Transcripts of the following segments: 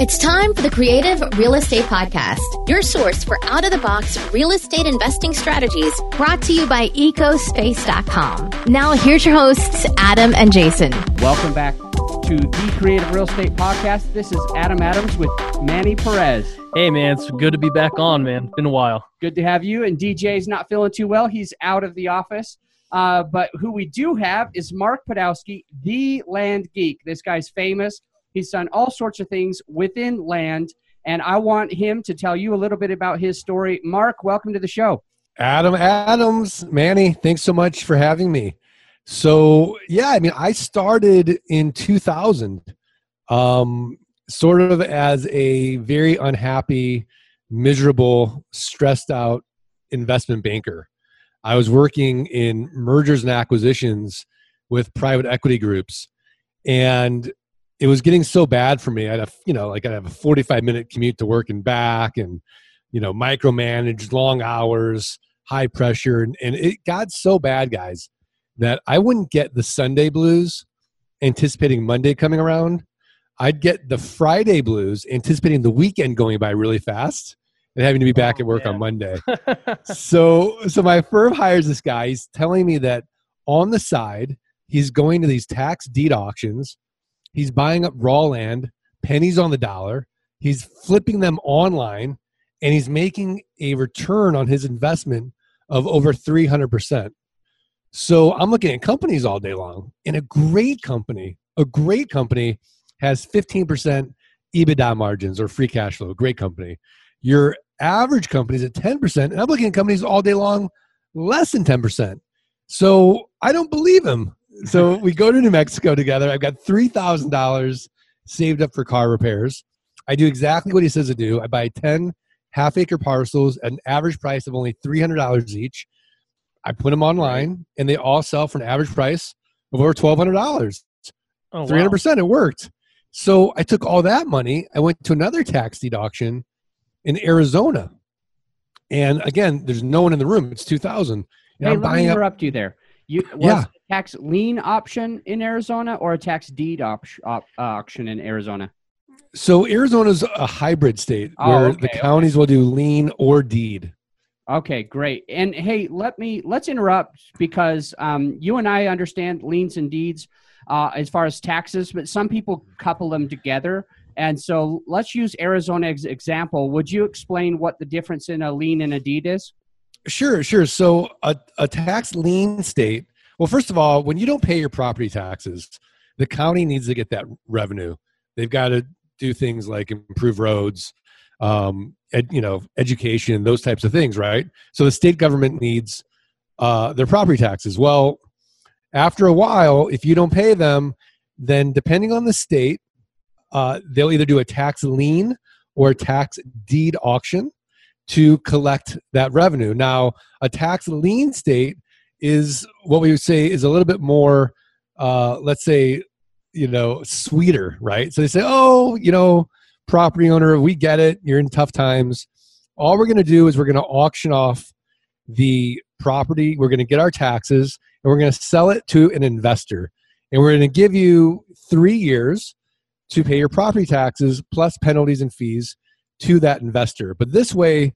It's time for the Creative Real Estate Podcast, your source for out of the box real estate investing strategies brought to you by ecospace.com. Now, here's your hosts, Adam and Jason. Welcome back to the Creative Real Estate Podcast. This is Adam Adams with Manny Perez. Hey, man, it's good to be back on, man. It's Been a while. Good to have you. And DJ's not feeling too well. He's out of the office. Uh, but who we do have is Mark Podolsky, the land geek. This guy's famous. He's done all sorts of things within land, and I want him to tell you a little bit about his story. Mark, welcome to the show. Adam Adams, Manny, thanks so much for having me. So, yeah, I mean, I started in 2000, um, sort of as a very unhappy, miserable, stressed out investment banker. I was working in mergers and acquisitions with private equity groups. And it was getting so bad for me. I'd have, you know, like I'd have a 45 minute commute to work and back and, you know, micromanage long hours, high pressure. And, and it got so bad, guys, that I wouldn't get the Sunday blues anticipating Monday coming around. I'd get the Friday blues anticipating the weekend going by really fast and having to be back oh, at work on Monday. so, so my firm hires this guy. He's telling me that on the side, he's going to these tax deed auctions He's buying up raw land, pennies on the dollar. He's flipping them online, and he's making a return on his investment of over 300%. So I'm looking at companies all day long, and a great company, a great company has 15% EBITDA margins or free cash flow. Great company. Your average company is at 10%, and I'm looking at companies all day long less than 10%. So I don't believe him so we go to New Mexico together. I've got three thousand dollars saved up for car repairs. I do exactly what he says to do. I buy ten half acre parcels at an average price of only three hundred dollars each. I put them online, and they all sell for an average price of over twelve hundred dollars. Oh, three hundred percent. It worked. So I took all that money. I went to another tax deed auction in Arizona, and again, there's no one in the room. It's two thousand. Hey, let me interrupt up- you there. You was yeah. tax lien option in Arizona or a tax deed op- op- auction in Arizona? So Arizona's a hybrid state oh, where okay, the counties okay. will do lien or deed. Okay, great. And hey, let me let's interrupt because um, you and I understand liens and deeds uh, as far as taxes, but some people couple them together. And so let's use Arizona's example. Would you explain what the difference in a lien and a deed is? Sure, sure. So a, a tax lien state, well, first of all, when you don't pay your property taxes, the county needs to get that revenue. They've got to do things like improve roads, um, ed, you know, education, those types of things, right? So the state government needs uh, their property taxes. Well, after a while, if you don't pay them, then depending on the state, uh, they'll either do a tax lien or a tax deed auction to collect that revenue. Now, a tax lien state is what we would say is a little bit more, uh, let's say, you know, sweeter, right? So they say, oh, you know, property owner, we get it. You're in tough times. All we're going to do is we're going to auction off the property. We're going to get our taxes and we're going to sell it to an investor. And we're going to give you three years to pay your property taxes plus penalties and fees to that investor. But this way,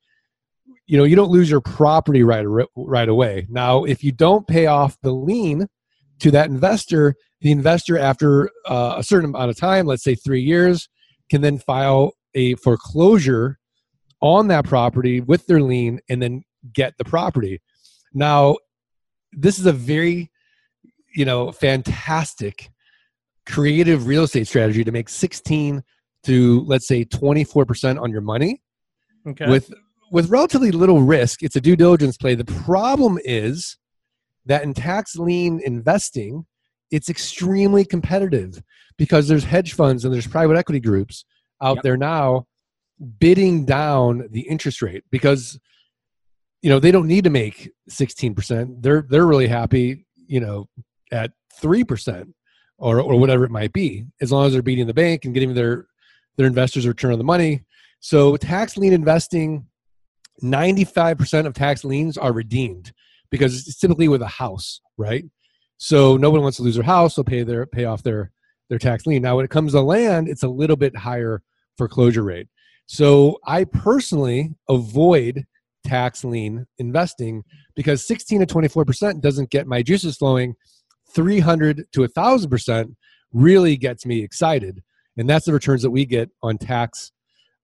you know, you don't lose your property right right away. Now, if you don't pay off the lien to that investor, the investor after uh, a certain amount of time, let's say 3 years, can then file a foreclosure on that property with their lien and then get the property. Now, this is a very you know, fantastic creative real estate strategy to make 16 to let's say 24% on your money okay. with with relatively little risk it's a due diligence play the problem is that in tax lien investing it's extremely competitive because there's hedge funds and there's private equity groups out yep. there now bidding down the interest rate because you know they don't need to make 16% they're they're really happy you know at 3% or, or whatever it might be, as long as they're beating the bank and getting their their investors a return on the money. So tax lien investing, 95% of tax liens are redeemed because it's typically with a house, right? So no one wants to lose their house, so pay their pay off their their tax lien. Now when it comes to land, it's a little bit higher foreclosure rate. So I personally avoid tax lien investing because 16 to 24% doesn't get my juices flowing. 300 to 1000% really gets me excited. And that's the returns that we get on tax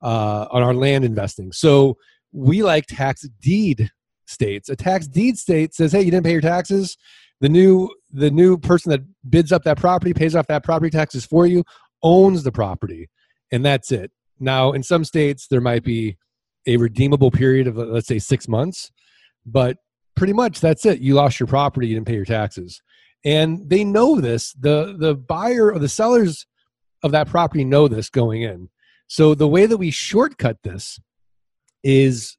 uh, on our land investing. So we like tax deed states. A tax deed state says, "Hey, you didn't pay your taxes. The new the new person that bids up that property pays off that property taxes for you, owns the property, and that's it." Now, in some states, there might be a redeemable period of let's say six months, but pretty much that's it. You lost your property, you didn't pay your taxes, and they know this. the The buyer or the sellers of that property know this going in. So the way that we shortcut this is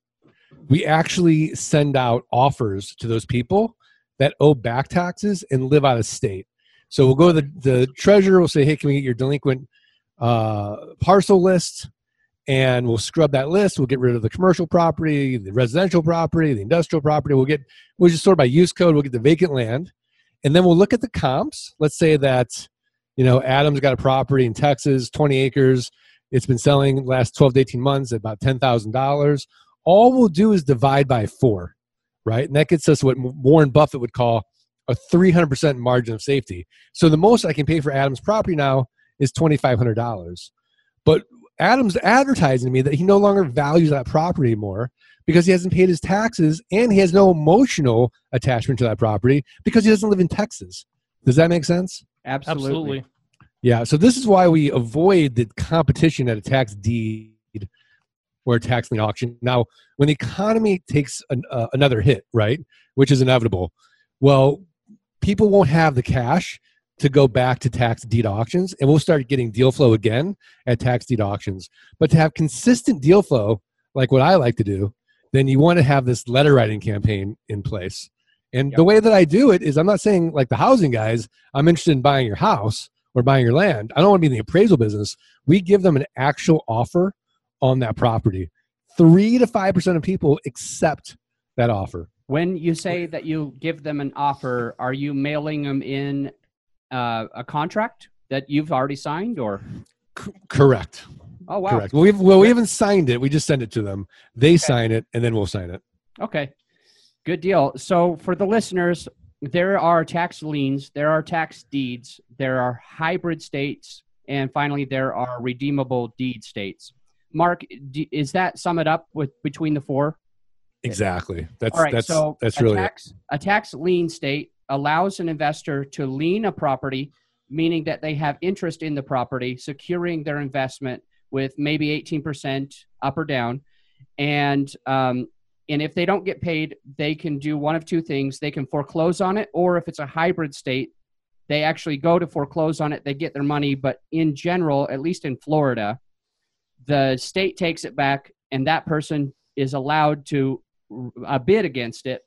we actually send out offers to those people that owe back taxes and live out of state. So we'll go to the, the treasurer, we'll say, hey, can we get your delinquent uh, parcel list? And we'll scrub that list. We'll get rid of the commercial property, the residential property, the industrial property. We'll get, we'll just sort by use code, we'll get the vacant land. And then we'll look at the comps. Let's say that, you know, Adam's got a property in Texas, 20 acres. It's been selling last 12 to 18 months at about $10,000 all we'll do is divide by four, right? And that gets us what Warren Buffett would call a 300% margin of safety. So the most I can pay for Adam's property now is $2,500. But Adam's advertising to me that he no longer values that property more because he hasn't paid his taxes and he has no emotional attachment to that property because he doesn't live in Texas. Does that make sense? Absolutely. Absolutely. Yeah. So this is why we avoid the competition at a tax deed or a tax lien auction. Now, when the economy takes an, uh, another hit, right, which is inevitable, well, people won't have the cash to go back to tax deed auctions, and we'll start getting deal flow again at tax deed auctions. But to have consistent deal flow, like what I like to do, then you want to have this letter writing campaign in place. And yep. the way that I do it is I'm not saying like the housing guys, I'm interested in buying your house or buying your land. I don't want to be in the appraisal business. We give them an actual offer on that property. Three to five percent of people accept that offer. When you say that you give them an offer, are you mailing them in uh, a contract that you've already signed, or? C- correct. Oh wow. Correct. Well, we've, well, we haven't signed it. We just send it to them. They okay. sign it, and then we'll sign it. Okay. Good deal. So for the listeners, there are tax liens, there are tax deeds, there are hybrid states, and finally there are redeemable deed states. Mark, is that sum it up with between the four? Exactly. That's right, that's so that's a really tax, it. a tax lien state allows an investor to lien a property, meaning that they have interest in the property, securing their investment with maybe 18% up or down, and um, and if they don't get paid, they can do one of two things: they can foreclose on it, or if it's a hybrid state, they actually go to foreclose on it. They get their money, but in general, at least in Florida, the state takes it back and that person is allowed to uh, bid against it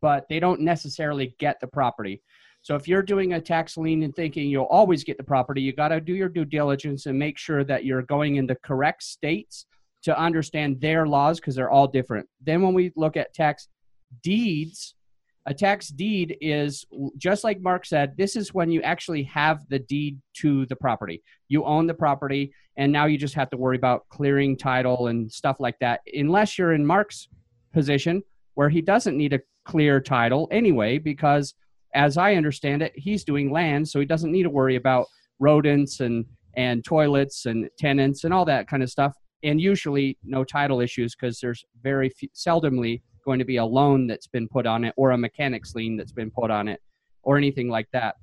but they don't necessarily get the property. So if you're doing a tax lien and thinking you'll always get the property you got to do your due diligence and make sure that you're going in the correct states to understand their laws because they're all different then when we look at tax deeds a tax deed is just like Mark said, this is when you actually have the deed to the property. You own the property, and now you just have to worry about clearing title and stuff like that, unless you're in Mark's position where he doesn't need a clear title anyway, because as I understand it, he's doing land, so he doesn't need to worry about rodents and, and toilets and tenants and all that kind of stuff. And usually, no title issues because there's very few, seldomly going to be a loan that's been put on it or a mechanics lien that's been put on it or anything like that.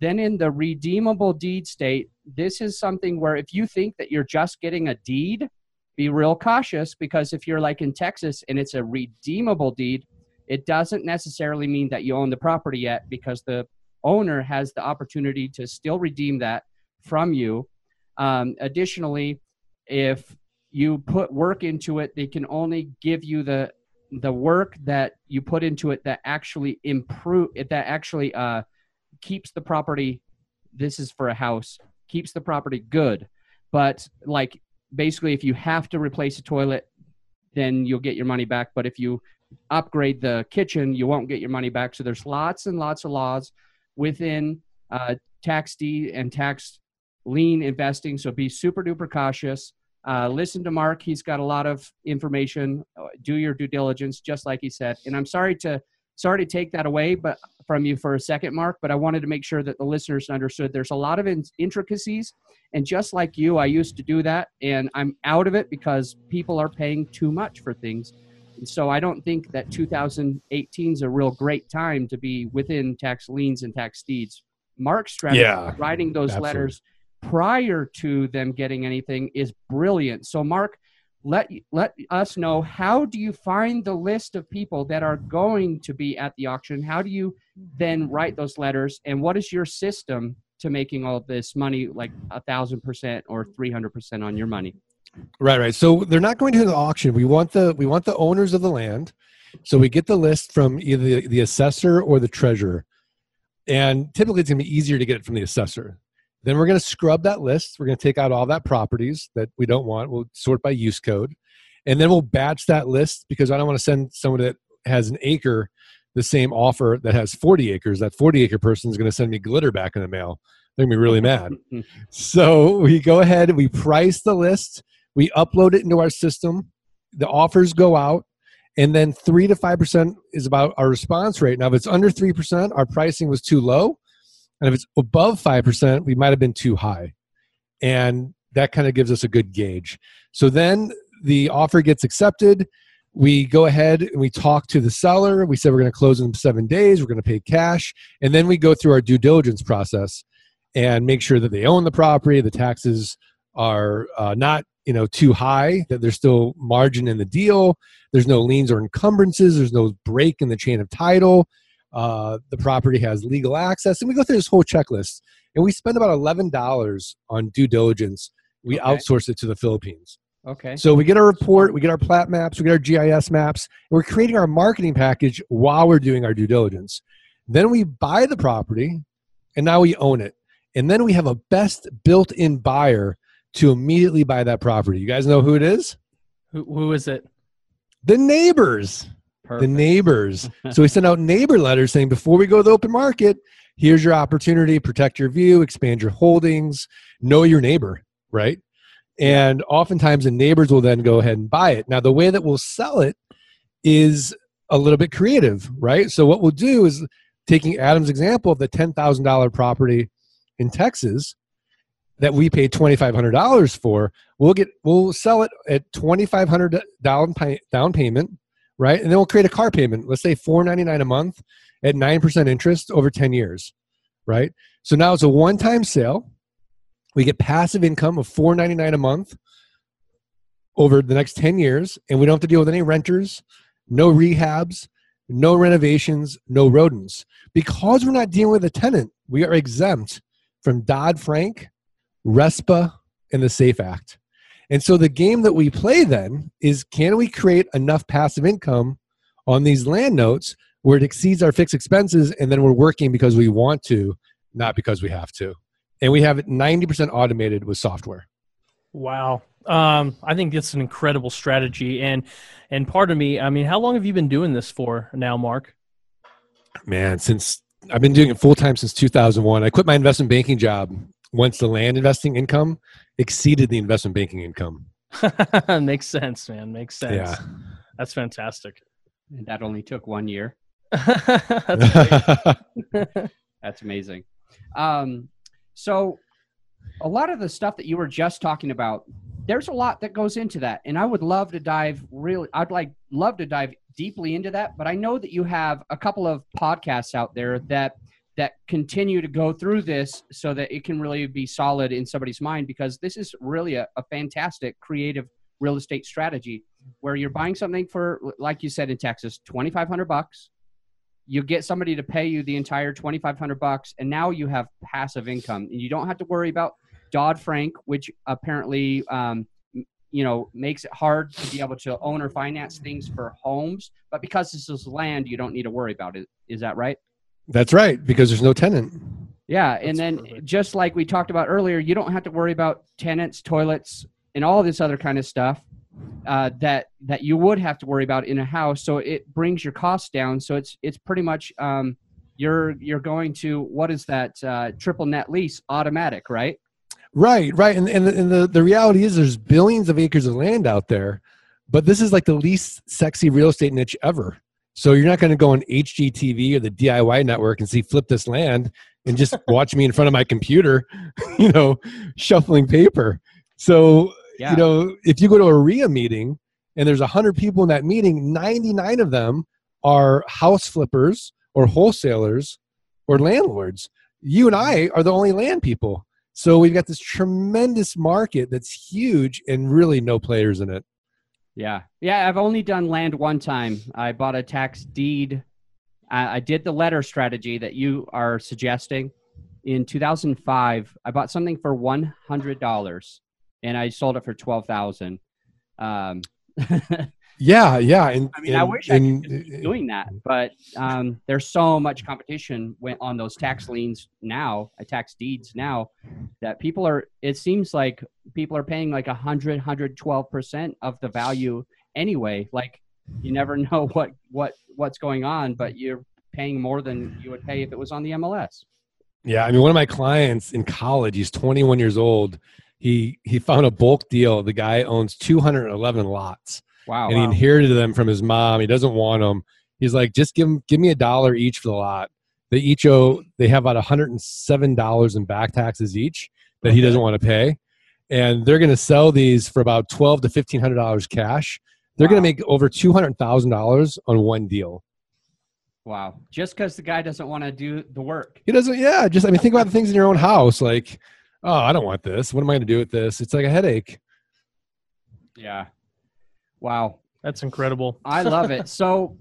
Then in the redeemable deed state, this is something where if you think that you're just getting a deed, be real cautious because if you're like in Texas and it's a redeemable deed, it doesn't necessarily mean that you own the property yet because the owner has the opportunity to still redeem that from you. Um, additionally, if you put work into it, they can only give you the the work that you put into it that actually improve it that actually uh, keeps the property this is for a house keeps the property good. But like basically if you have to replace a toilet then you'll get your money back. But if you upgrade the kitchen you won't get your money back. So there's lots and lots of laws within uh, tax deed and tax lien investing. So be super duper cautious Uh, listen to Mark. He's got a lot of information. Uh, Do your due diligence, just like he said. And I'm sorry to sorry to take that away, but from you for a second, Mark. But I wanted to make sure that the listeners understood. There's a lot of in- intricacies, and just like you, I used to do that, and I'm out of it because people are paying too much for things. And so I don't think that 2018 is a real great time to be within tax liens and tax deeds. Mark's strategy, Yeah, writing those absolutely. letters prior to them getting anything is brilliant. So, Mark, let let us know how do you find the list of people that are going to be at the auction? How do you then write those letters, and what is your system to making all this money, like a thousand percent or three hundred percent on your money? Right, right. So they're not going to the auction. We want the we want the owners of the land. So we get the list from either the, assessor or the treasurer. And typically it's going to be easier to get it from the assessor. Then we're going to scrub that list. We're going to take out all that properties that we don't want. We'll sort by use code. And then we'll batch that list because I don't want to send someone that has an acre the same offer that has 40 acres. That 40 acre person is going to send me glitter back in the mail. They're going to be really mad. So we go ahead, we price the list, we upload it into our system, the offers go out, and then three to five percent is about our response rate. Now, if it's under three percent, our pricing was too low, and if it's above five percent, we might have been too high, and that kind of gives us a good gauge. So then the offer gets accepted. We go ahead and we talk to the seller. We said we're going to close in seven days. We're going to pay cash, and then we go through our due diligence process and make sure that they own the property, the taxes are uh, not you know too high, that there's still margin in the deal, there's no liens or encumbrances, there's no break in the chain of title, uh, the property has legal access, and we go through this whole checklist, and we spend about eleven dollars on due diligence. We Okay. outsource it to the Philippines. Okay. So we get our report, we get our plat maps, we get our GIS maps, and we're creating our marketing package while we're doing our due diligence. Then we buy the property, and now we own it. And then we have a best built-in buyer to immediately buy that property. You guys know who it is? Who, who is it? The neighbors. Perfect. The neighbors. so we send out neighbor letters saying before we go to the open market, here's your opportunity, protect your view, expand your holdings, know your neighbor, right? And oftentimes the neighbors will then go ahead and buy it. Now the way that we'll sell it is a little bit creative, right? So what we'll do is taking Adam's example of the $10,000 property in Texas that we paid $2,500 for, we'll get we'll sell it at 2,500 down down payment, right? And then we'll create a car payment. Let's say 499 a month at 9% interest over 10 years, right? So now it's a one-time sale. We get passive income of 499 a month over the next 10 years, and we don't have to deal with any renters, no rehabs, no renovations, no rodents. Because we're not dealing with a tenant, we are exempt from Dodd Frank, RESPA, and the SAFE Act. And so the game that we play then is can we create enough passive income on these land notes where it exceeds our fixed expenses and then we're working because we want to, not because we have to. And we have it 90% automated with software. Wow. Um, I think it's an incredible strategy. And and part of me, I mean, how long have you been doing this for now, Mark? Man, since I've been doing it full time since 2001. I quit my investment banking job once the land investing income exceeded the investment banking income. Makes sense, man. Makes sense. Yeah. That's fantastic. And that only took one year. That's. That's amazing. Um, so, a lot of the stuff that you were just talking about, there's a lot that goes into that, and I would love to dive really. I'd like love to dive deeply into that, but I know that you have a couple of podcasts out there that that continue to go through this so that it can really be solid in somebody's mind because this is really a, a fantastic creative real estate strategy where you're buying something for like you said in Texas 2500 bucks. You get somebody to pay you the entire 2500 bucks and now you have passive income. And you don't have to worry about dodd-frank which apparently um, you know makes it hard to be able to own or finance things for homes. But because this is land you don't need to worry about it. Is that right That's right, because there's no tenant. yeah and That's then perfect. just like we talked about earlier you don't have to worry about tenants toilets and all this other kind of stuff uh, that that you would have to worry about in a house so it brings your costs down so it's it's pretty much um, you're you're going to what is that uh, triple net lease automatic right Right, right. And and, the, and the, the reality is there's billions of acres of land out there, but this is like the least sexy real estate niche ever. So you're not going to go on HGTV or the DIY network and see flip this land and just watch me in front of my computer, you know, shuffling paper. So, Yeah. you know, if you go to a REIA meeting and there's 100 people in that meeting, 99 of them are house flippers or wholesalers or landlords. You and I are the only land people. So we've got this tremendous market that's huge and really no players in it. Yeah. Yeah. I've only done land one time. I bought a tax deed. I, I did the letter strategy that you are suggesting in 2005. I bought something for $100 and I sold it for 12000 Um, Yeah, yeah. And I mean, I and- wish I and- could keep doing that, but um, there's so much competition on those tax liens now, uh, tax deeds now, that people are. It seems like people are paying like a hundred, hundred twelve percent of the value anyway. Like you never know what what what's going on, but you're paying more than you would pay if it was on the MLS. Yeah, I mean, one of my clients in college, he's 21 years old. He he found a bulk deal. The guy owns 211 lots, Wow. and he inherited them from his mom. He doesn't want them. He's like, just give 'em- give me a dollar each for the lot. They each owe. They have about 107 dollars in back taxes each that he doesn't want to pay, and they're going to sell these for about 12 to 1500 dollars cash. They're going to make over 200 thousand dollars on one deal. wow. Just because the guy doesn't want to do the work. He doesn't. Yeah, just I mean, think about the things in your own house. Like, oh, I don't want this. What am I going to do with this? It's like a headache. Yeah. Wow. That's incredible. I love it. So,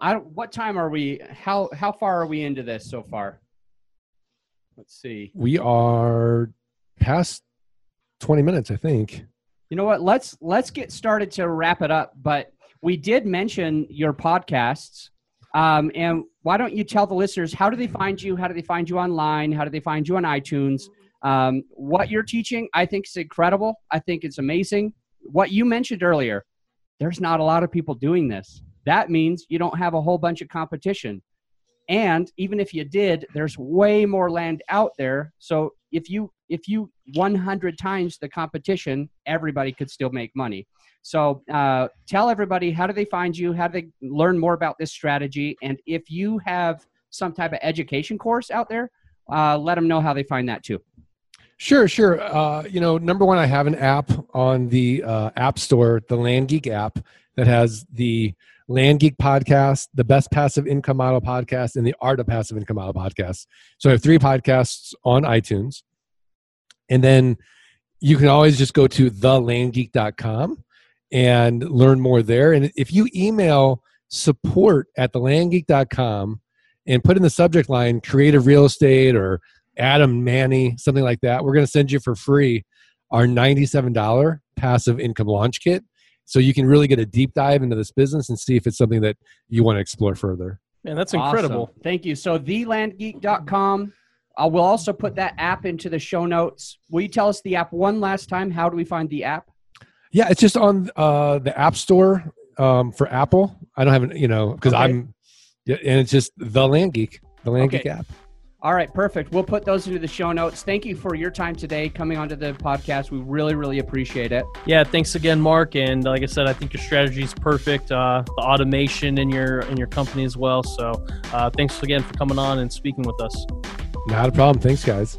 I what time are we? How how far are we into this so far? Let's see. We are past twenty minutes, I think. You know what? Let's let's get started to wrap it up. But we did mention your podcasts, um, and why don't you tell the listeners how do they find you? How do they find you online? How do they find you on iTunes? Um, what you're teaching, I think, is incredible. I think it's amazing. What you mentioned earlier, there's not a lot of people doing this. That means you don't have a whole bunch of competition. And even if you did, there's way more land out there. So if you if you 100 times the competition, everybody could still make money. So uh, tell everybody how do they find you? How do they learn more about this strategy? And if you have some type of education course out there, uh, let them know how they find that too. Sure, sure. Uh, you know, number one, I have an app on the uh, App Store, the Land Geek app, that has the Land Geek podcast, the Best Passive Income Model podcast, and the Art of Passive Income Model podcast. So I have three podcasts on iTunes. And then you can always just go to thelandgeek.com and learn more there. And if you email support at thelandgeek.com and put in the subject line creative real estate or Adam Manny, something like that, we're going to send you for free our $97 passive income launch kit. So you can really get a deep dive into this business and see if it's something that you want to explore further. Man, that's incredible. Awesome. Thank you. So thelandgeek.com. I will also put that app into the show notes. Will you tell us the app one last time? How do we find the app? Yeah, it's just on uh, the App Store um, for Apple. I don't have an, you know, because Okay. I'm, and it's just the Land Geek, the Land Okay. Geek app. All right, perfect. We'll put those into the show notes. Thank you for your time today coming onto the podcast. We really, really appreciate it. Yeah, thanks again, Mark. And like I said, I think your strategy is perfect. Uh, the automation in your in your company as well. So uh, thanks again for coming on and speaking with us. Not a problem. Thanks, guys.